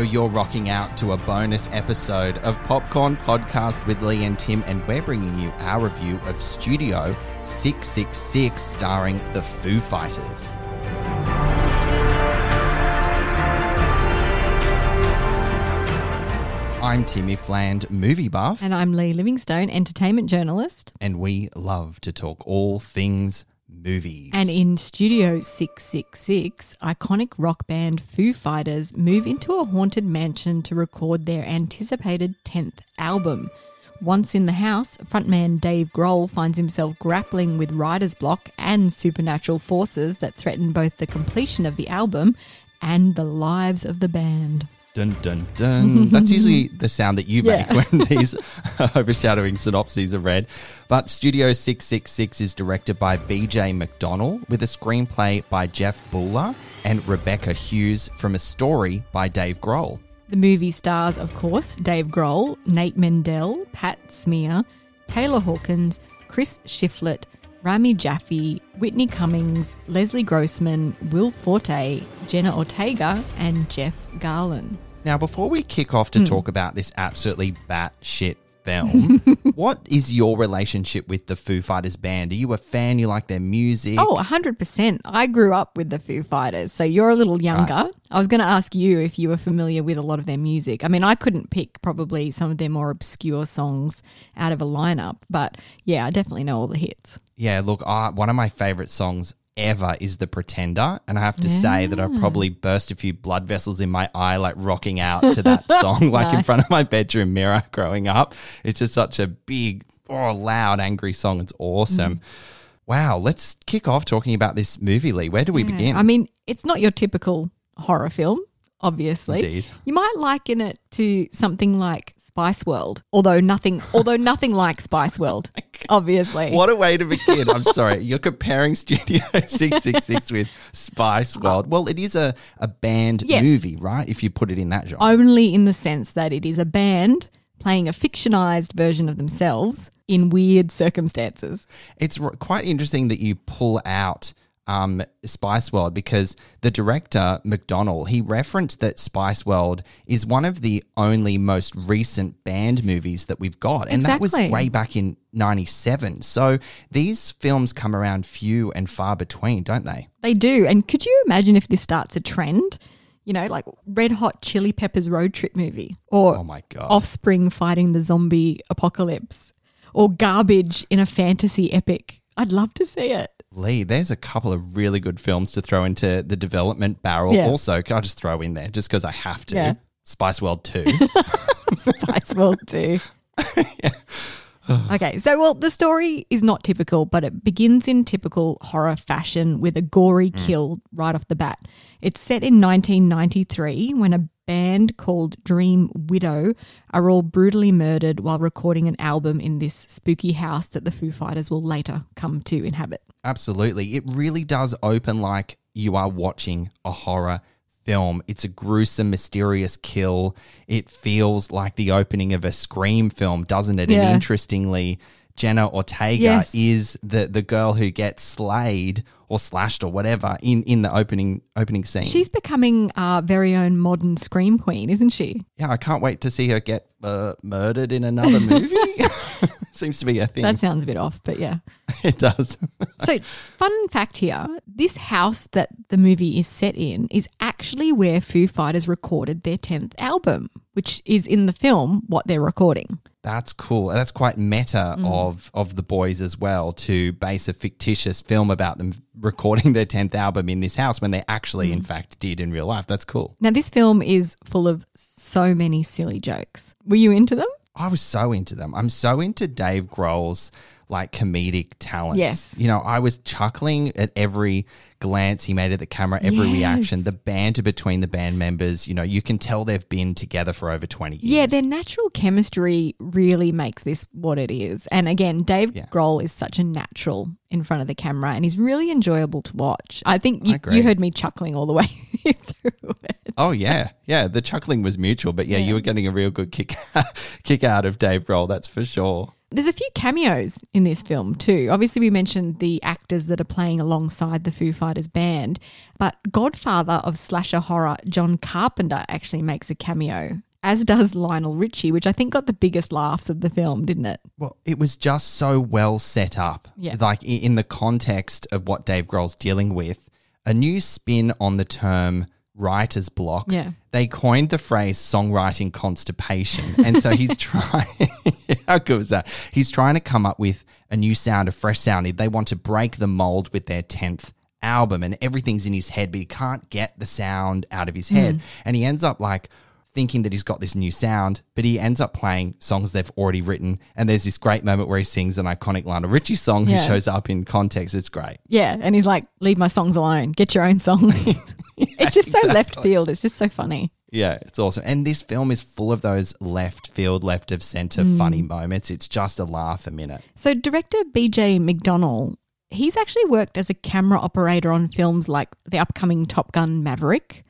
You're rocking out to a bonus episode of Popcorn Podcast with Lee and Tim, and we're bringing you our review of Studio 666 starring the Foo Fighters. I'm Timmy Fland, movie buff, And I'm Lee Livingstone, entertainment journalist. and we love to talk all things movies. And in Studio 666, iconic rock band Foo Fighters move into a haunted mansion to record their anticipated 10th album. Once in the house, frontman Dave Grohl finds himself grappling with writer's block and supernatural forces that threaten both the completion of the album and the lives of the band. Dun dun dun. That's usually the sound that you make Yeah. when these overshadowing synopses are read. But Studio 666 is directed by BJ McDonnell with a screenplay by Jeff Buhler and Rebecca Hughes from a story by Dave Grohl. The movie stars, of course, Dave Grohl, Nate Mendel, Pat Smear, Taylor Hawkins, Chris Shiflett, Rami Jaffee, Whitney Cummings, Leslie Grossman, Will Forte, Jenna Ortega, and Jeff Garlin. Now, before we kick off to hmm. talk about this absolutely batshit film, what is your relationship with the Foo Fighters band? Are you a fan? You like their music? Oh, 100%. I grew up with the Foo Fighters, so you're a little younger. I was going to ask you if you were familiar with a lot of their music. I mean, I couldn't pick probably some of their more obscure songs out of a lineup, but yeah, I definitely know all the hits. Yeah, look, I, one of my favorite songs ever is The Pretender. And I have to say that I probably burst a few blood vessels in my eye, like rocking out to that song, like in front of my bedroom mirror growing up. It's just such a big, oh, loud, angry song. It's awesome. Mm. Wow, let's kick off talking about this movie, Lee. Where do we begin? I mean, it's not your typical horror film, obviously. Indeed. You might liken it to something like Spice World, although nothing although nothing like Spice World, obviously. What a way to begin. I'm sorry. You're comparing Studio 666 with Spice World. Well, it is a, a band Yes. movie, right? If you put it in that genre. Only in the sense that it is a band playing a fictionalized version of themselves in weird circumstances. It's r- quite interesting that you pull out um, Spice World because the director McDonnell he referenced that Spice World is one of the only most recent band movies that we've got, and that was way back in '97. So these films come around few and far between, don't they? They do. And could you imagine if this starts a trend? You know, like Red Hot Chili Peppers road trip movie or Oh my god! Offspring fighting the zombie apocalypse or Garbage in a fantasy epic. I'd love to see it. Lee, there's a couple of really good films to throw into the development barrel. Yeah. Also, can I just throw in there just because I have to? Yeah. Spice World 2. Spice World too. Uh-huh. okay, so well, the story is not typical, but it begins in typical horror fashion with a gory mm. kill right off the bat. It's set in 1993 when a band called Dream Widow are all brutally murdered while recording an album in this spooky house that the Foo Fighters will later come to inhabit. Absolutely. It really does open like you are watching a horror film. It's a gruesome, mysterious kill. It feels like the opening of a Scream film, doesn't it? Yeah. And interestingly, Jenna Ortega Yes. is the, the girl who gets slayed or slashed or whatever in, in the opening opening scene. She's becoming our very own modern Scream Queen, isn't she? yeah, I can't wait to see her get uh, murdered in another movie. Seems to be a thing. That sounds a bit off, but yeah. it does. So, fun fact here this house that the movie is set in is actually where Foo Fighters recorded their 10th album, which is in the film what they're recording. That's cool. That's quite meta Mm. of of the boys as well to base a fictitious film about them recording their tenth album in this house when they actually, Mm. in fact, did in real life. That's cool. Now, this film is full of so many silly jokes. Were you into them? I was so into them. I'm so into Dave Grohl's like comedic talents. Yes. You know, I was chuckling at every glance he made at the camera, every Yes. reaction, the banter between the band members. You know, you can tell they've been together for over 20 years. Yeah, their natural chemistry really makes this what it is. And again, Dave Yeah. Grohl is such a natural in front of the camera and he's really enjoyable to watch. I think you, agree. you heard me chuckling all the way through it. Oh yeah, yeah. The chuckling was mutual, but yeah, Yeah. you were getting a real good kick kick out of Dave Grohl. That's for sure. There's a few cameos in this film too. Obviously, we mentioned the actors that are playing alongside the Foo Fighters band, but Godfather of slasher horror John Carpenter actually makes a cameo, as does Lionel Richie, which I think got the biggest laughs of the film, didn't it? Well, it was just so well set up. Yeah. Like in the context of what Dave Grohl's dealing with, a new spin on the term writer's block. Yeah. They coined the phrase songwriting constipation. And so he's trying, how good was that? He's trying to come up with a new sound, a fresh sound. They want to break the mold with their 10th album and everything's in his head, but he can't get the sound out of his head. Mm. And he ends up like, thinking that he's got this new sound, but he ends up playing songs they've already written. And there's this great moment where he sings an iconic Lionel Richie song Yeah. who shows up in context. It's great. Yeah, and he's like, "Leave my songs alone. Get your own song." it's just so left field. It's just so funny. Yeah, it's awesome. And this film is full of those left field, left of center Mm. funny moments. It's just a laugh a minute. So, director BJ McDonnell, he's actually worked as a camera operator on films like the upcoming Top Gun Maverick.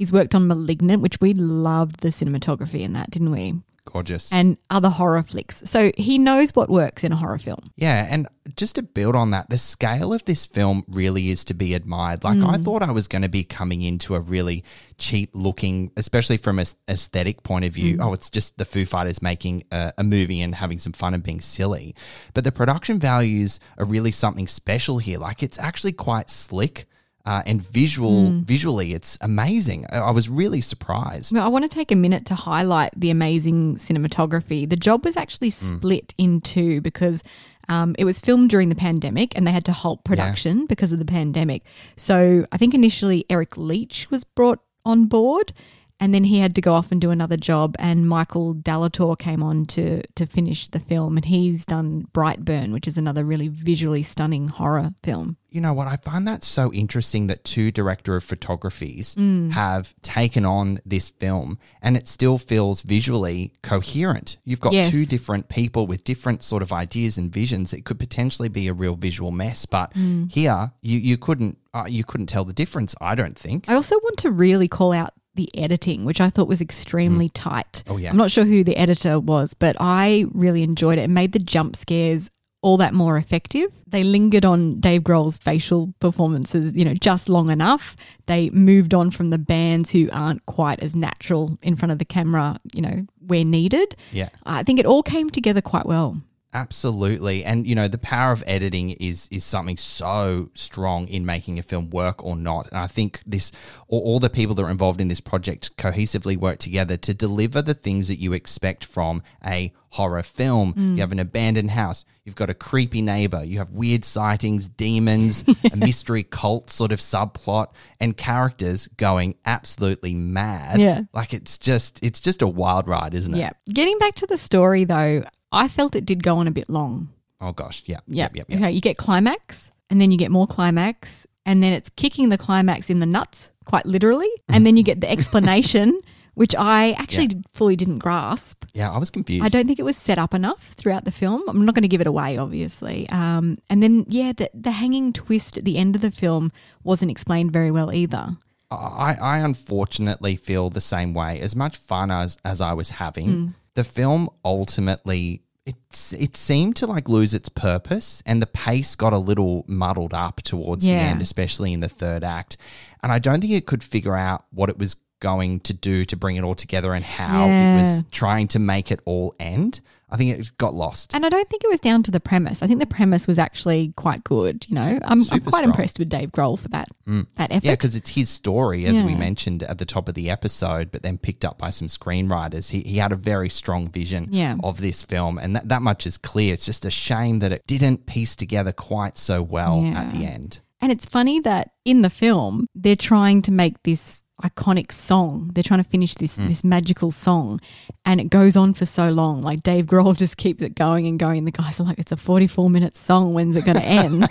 He's worked on Malignant, which we loved the cinematography in that, didn't we? Gorgeous. And other horror flicks. So he knows what works in a horror film. Yeah, and just to build on that, the scale of this film really is to be admired. Like I mm. thought I was going to be coming into a really cheap looking, especially from an aesthetic point of view. Mm. Oh, it's just the Foo Fighters making a, a movie and having some fun and being silly. But the production values are really something special here. Like it's actually quite slick. Uh, and visual, visually, it's amazing. I, I was really surprised. Now, I want to take a minute to highlight the amazing cinematography. The job was actually split in two because um, it was filmed during the pandemic and they had to halt production because of the pandemic. So I think initially Eric Leach was brought on board and then he had to go off and do another job and Michael Dallatorre came on to to finish the film and he's done Brightburn which is another really visually stunning horror film. you know what? I find that so interesting that two director of photographies Mm. have taken on this film and it still feels visually coherent. You've got Yes. two different people with different sort of ideas and visions. It could potentially be a real visual mess, but Mm. here you you couldn't uh, you couldn't tell the difference. I don't think. I also want to really call out the editing, which I thought was extremely mm. tight. Oh, yeah. I'm not sure who the editor was, but I really enjoyed it. It made the jump scares all that more effective. They lingered on Dave Grohl's facial performances, you know, just long enough. They moved on from the bands who aren't quite as natural in front of the camera, you know, where needed. Yeah. I think it all came together quite well. Absolutely. And you know, the power of editing is is something so strong in making a film work or not. And I think this all, all the people that are involved in this project cohesively work together to deliver the things that you expect from a horror film. Mm. You have an abandoned house, you've got a creepy neighbor, you have weird sightings, demons, a mystery cult sort of subplot and characters going absolutely mad. Yeah. Like it's just it's just a wild ride, isn't it? Yeah. Getting back to the story though, I felt it did go on a bit long. Oh gosh, yeah, Yep. yep, yep, yep. Okay, you get climax, and then you get more climax, and then it's kicking the climax in the nuts, quite literally, and then you get the explanation, which I actually Yeah. fully didn't grasp. Yeah, I was confused. I don't think it was set up enough throughout the film. I'm not going to give it away, obviously. Um, and then, yeah, the, the hanging twist at the end of the film wasn't explained very well either. I, I unfortunately feel the same way. As much fun as, as I was having, Mm. The film ultimately it's it seemed to like lose its purpose and the pace got a little muddled up towards the end, especially in the third act. And I don't think it could figure out what it was going to do to bring it all together and how Yeah. it was trying to make it all end. I think it got lost. And I don't think it was down to the premise. I think the premise was actually quite good. You know, I'm, I'm quite strong. impressed with Dave Grohl for that mm. that effort. Yeah, because it's his story, as we mentioned at the top of the episode, but then picked up by some screenwriters. He, he had a very strong vision Yeah. of this film, and that, that much is clear. It's just a shame that it didn't piece together quite so well at the end. And it's funny that in the film, they're trying to make this iconic song. They're trying to finish this Hmm. this magical song, and it goes on for so long. Like Dave Grohl just keeps it going and going. The guys are like, "It's a forty four minute song. When's it going to end?"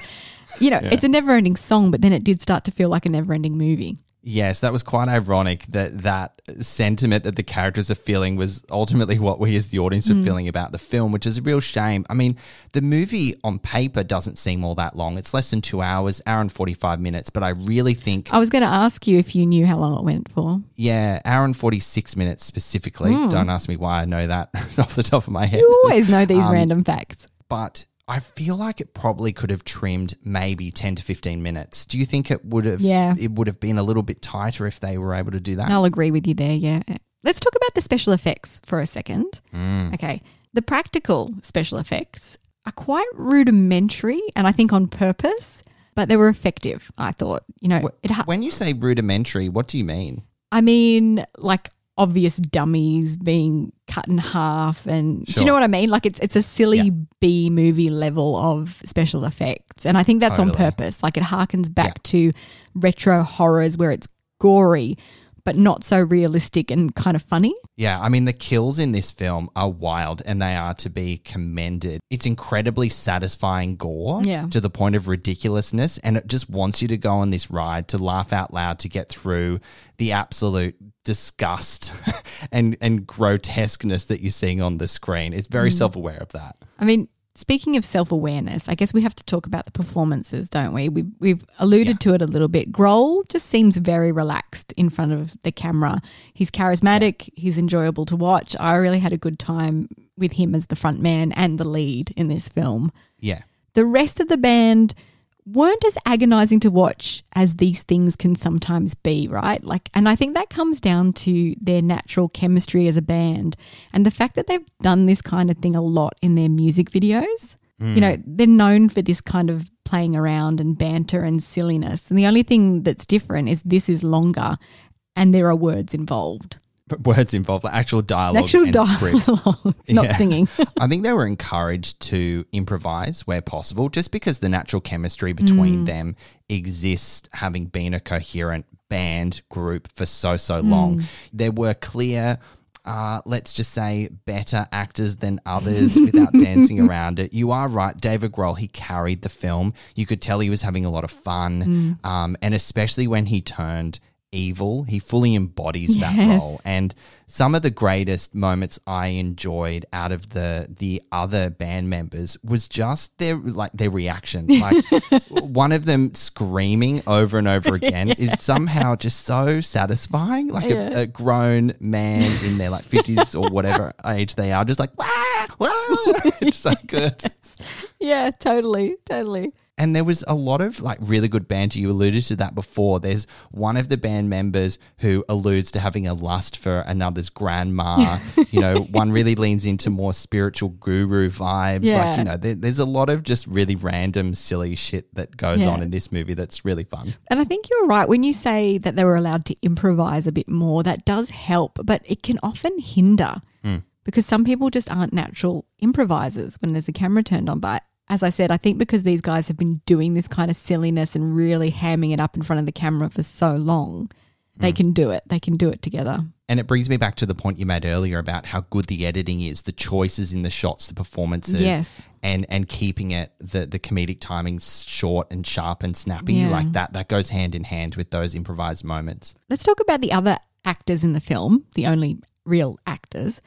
you know, it's a never ending song, but then it did start to feel like a never ending movie. Yes, that was quite ironic that that sentiment that the characters are feeling was ultimately what we as the audience Hmm. are feeling about the film, which is a real shame. I mean, the movie on paper doesn't seem all that long. It's less than two hours, hour and 45 minutes, but I really think I was going to ask you if you knew how long it went for. Yeah, hour and 46 minutes specifically. Hmm. Don't ask me why I know that off the top of my head. You always know these Um, random facts. But I feel like it probably could have trimmed maybe 10 to 15 minutes. Do you think it would have Yeah. it would have been a little bit tighter if they were able to do that? I'll agree with you there. Yeah. Let's talk about the special effects for a second. Mm. Okay. The practical special effects are quite rudimentary and I think on purpose, but they were effective, I thought. You know, ha- when you say rudimentary, what do you mean? I mean, like obvious dummies being cut in half and do you know what I mean? Like it's it's a silly Yeah. B movie level of special effects. And I think that's on purpose. Like it harkens back to retro horrors where it's gory but not so realistic and kind of funny. Yeah, I mean, the kills in this film are wild and they are to be commended. It's incredibly satisfying gore Yeah. to the point of ridiculousness, and it just wants you to go on this ride to laugh out loud to get through the absolute disgust and, and grotesqueness that you're seeing on the screen. It's Mm. very self aware of that. I mean, speaking of self awareness, I guess we have to talk about the performances, don't we? We've, we've alluded to it a little bit. Grohl just seems very relaxed in front of the camera. He's charismatic, he's enjoyable to watch. I really had a good time with him as the front man and the lead in this film. Yeah. The rest of the band weren't as agonizing to watch as these things can sometimes be, right? Like, and I think that comes down to their natural chemistry as a band and the fact that they've done this kind of thing a lot in their music videos. Hmm. You know, they're known for this kind of playing around and banter and silliness. And the only thing that's different is this is longer and there are words involved. But words involved, like actual dialogue Actual and script. dialogue, not Yeah. singing. I think they were encouraged to improvise where possible, just because the natural chemistry between them exists, having been a coherent band group for so, so long. There were clear. Uh, let's just say better actors than others without dancing around it. You are right. David Grohl, he carried the film. You could tell he was having a lot of fun. Um, and especially when he turned evil, he fully embodies that role. And some of the greatest moments I enjoyed out of the the other band members was just their like their reaction. Like one of them screaming over and over again is somehow just so satisfying. Like a, a grown man in their like fifties or whatever age they are, just like wah, wah. it's so good. yeah, totally, totally. And there was a lot of like really good banter. You alluded to that before. There's one of the band members who alludes to having a lust for another's grandma. you know, one really leans into more spiritual guru vibes. Yeah. Like, you know, there, there's a lot of just really random, silly shit that goes Yeah. on in this movie that's really fun. And I think you're right when you say that they were allowed to improvise a bit more. That does help, but it can often hinder hmm. because some people just aren't natural improvisers when there's a camera turned on. But as I said, I think because these guys have been doing this kind of silliness and really hamming it up in front of the camera for so long, they can do it. They can do it together. And it brings me back to the point you made earlier about how good the editing is, the choices in the shots, the performances, Yes. and and keeping it the the comedic timing short and sharp and snappy Yeah. like that. That goes hand in hand with those improvised moments. Let's talk about the other actors in the film, the only real actors.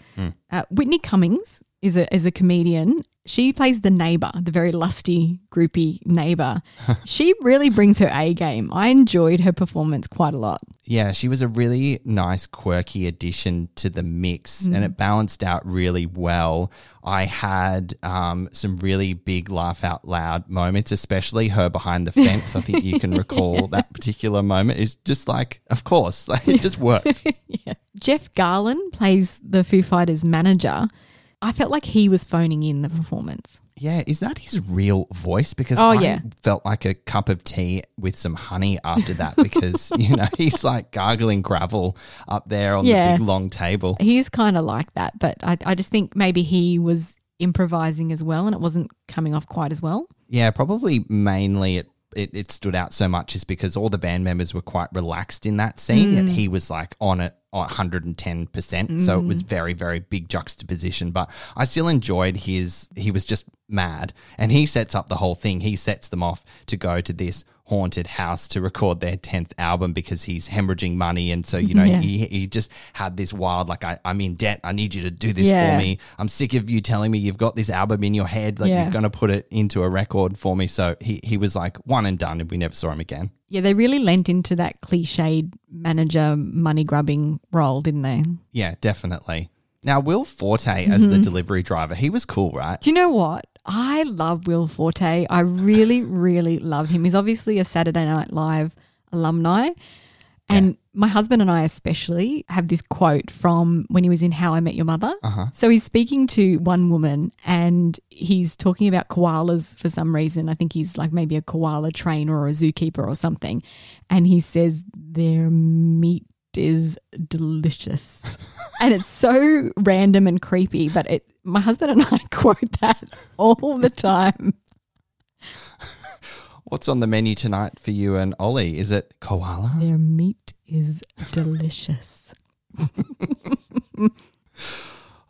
Uh, Whitney Cummings is a is a comedian. She plays the neighbor, the very lusty, groupie neighbor. she really brings her A game. I enjoyed her performance quite a lot. Yeah, she was a really nice, quirky addition to the mix, and it balanced out really well. I had um, some really big laugh out loud moments, especially her behind the fence. I think you can recall that particular moment. It's just like, of course, like, it just worked. Jeff Garlin plays the Foo Fighters manager. I felt like he was phoning in the performance. Yeah, is that his real voice? Because Oh, I yeah. felt like a cup of tea with some honey after that because, you know, he's like gargling gravel up there on Yeah. the big long table. He is kind of like that, but I, I just think maybe he was improvising as well and it wasn't coming off quite as well. Yeah, probably mainly it, it, it stood out so much is because all the band members were quite relaxed in that scene and mm. he was like on it on 110%. So it was mm. very, very big juxtaposition. But I still enjoyed his, he was just mad. And he sets up the whole thing. He sets them off to go to this haunted house to record their 10th album because he's hemorrhaging money. And so, you know, Yeah. he, he just had this wild, like, I, I'm in debt. I need you to do this Yeah. for me. I'm sick of you telling me you've got this album in your head. Like, Yeah. you're going to put it into a record for me. So he, he was like one and done, and we never saw him again. Yeah, they really lent into that cliched manager money grubbing role, didn't they? Yeah, definitely. Now, Will Forte as the mm-hmm. delivery driver, he was cool, right? Do you know what? I love Will Forte. I really, really love him. He's obviously a Saturday Night Live alumni. And my husband and I, especially, have this quote from when he was in How I Met Your Mother. Uh-huh. So he's speaking to one woman and he's talking about koalas for some reason. I think he's like maybe a koala trainer or a zookeeper or something. And he says, Their meat is delicious. and it's so random and creepy, but it my husband and I quote that all the time. What's on the menu tonight for you and Ollie? Is it koala? Their meat is delicious.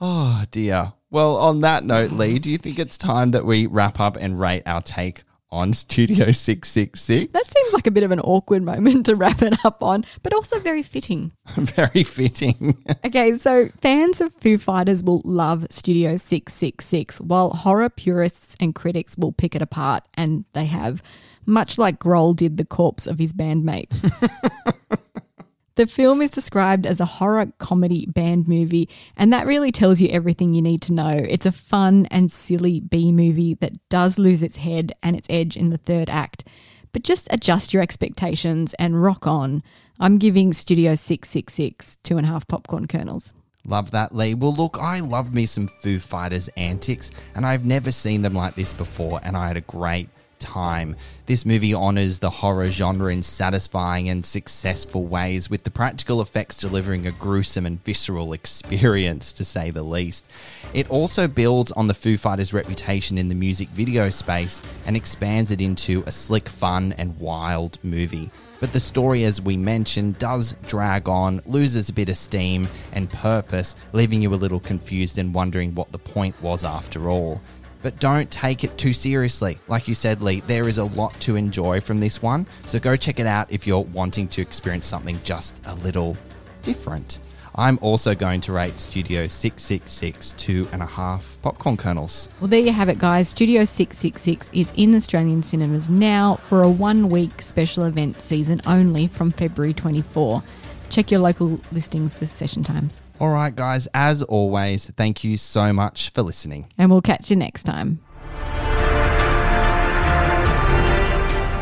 Oh, dear. Well, on that note, Lee, do you think it's time that we wrap up and rate our take on Studio 666? That seems like a bit of an awkward moment to wrap it up on, but also very fitting. Very fitting. Okay, so fans of Foo Fighters will love Studio 666, while horror purists and critics will pick it apart, and they have, much like Grohl did the corpse of his bandmate. the film is described as a horror comedy band movie, and that really tells you everything you need to know. It's a fun and silly B movie that does lose its head and its edge in the third act. But just adjust your expectations and rock on. I'm giving Studio 666 two and a half popcorn kernels. Love that, Lee. Well, look, I love me some Foo Fighters antics, and I've never seen them like this before, and I had a great time. This movie honors the horror genre in satisfying and successful ways, with the practical effects delivering a gruesome and visceral experience, to say the least. It also builds on the Foo Fighters' reputation in the music video space and expands it into a slick, fun, and wild movie. But the story, as we mentioned, does drag on, loses a bit of steam and purpose, leaving you a little confused and wondering what the point was after all. But don't take it too seriously. Like you said, Lee, there is a lot to enjoy from this one, so go check it out if you're wanting to experience something just a little different. I'm also going to rate Studio 666 two and a half popcorn kernels. Well, there you have it, guys. Studio 666 is in Australian cinemas now for a one week special event season only from February 24. Check your local listings for session times. All right, guys, as always, thank you so much for listening. And we'll catch you next time.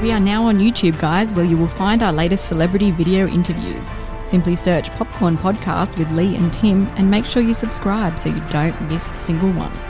We are now on YouTube, guys, where you will find our latest celebrity video interviews. Simply search Popcorn Podcast with Lee and Tim and make sure you subscribe so you don't miss a single one.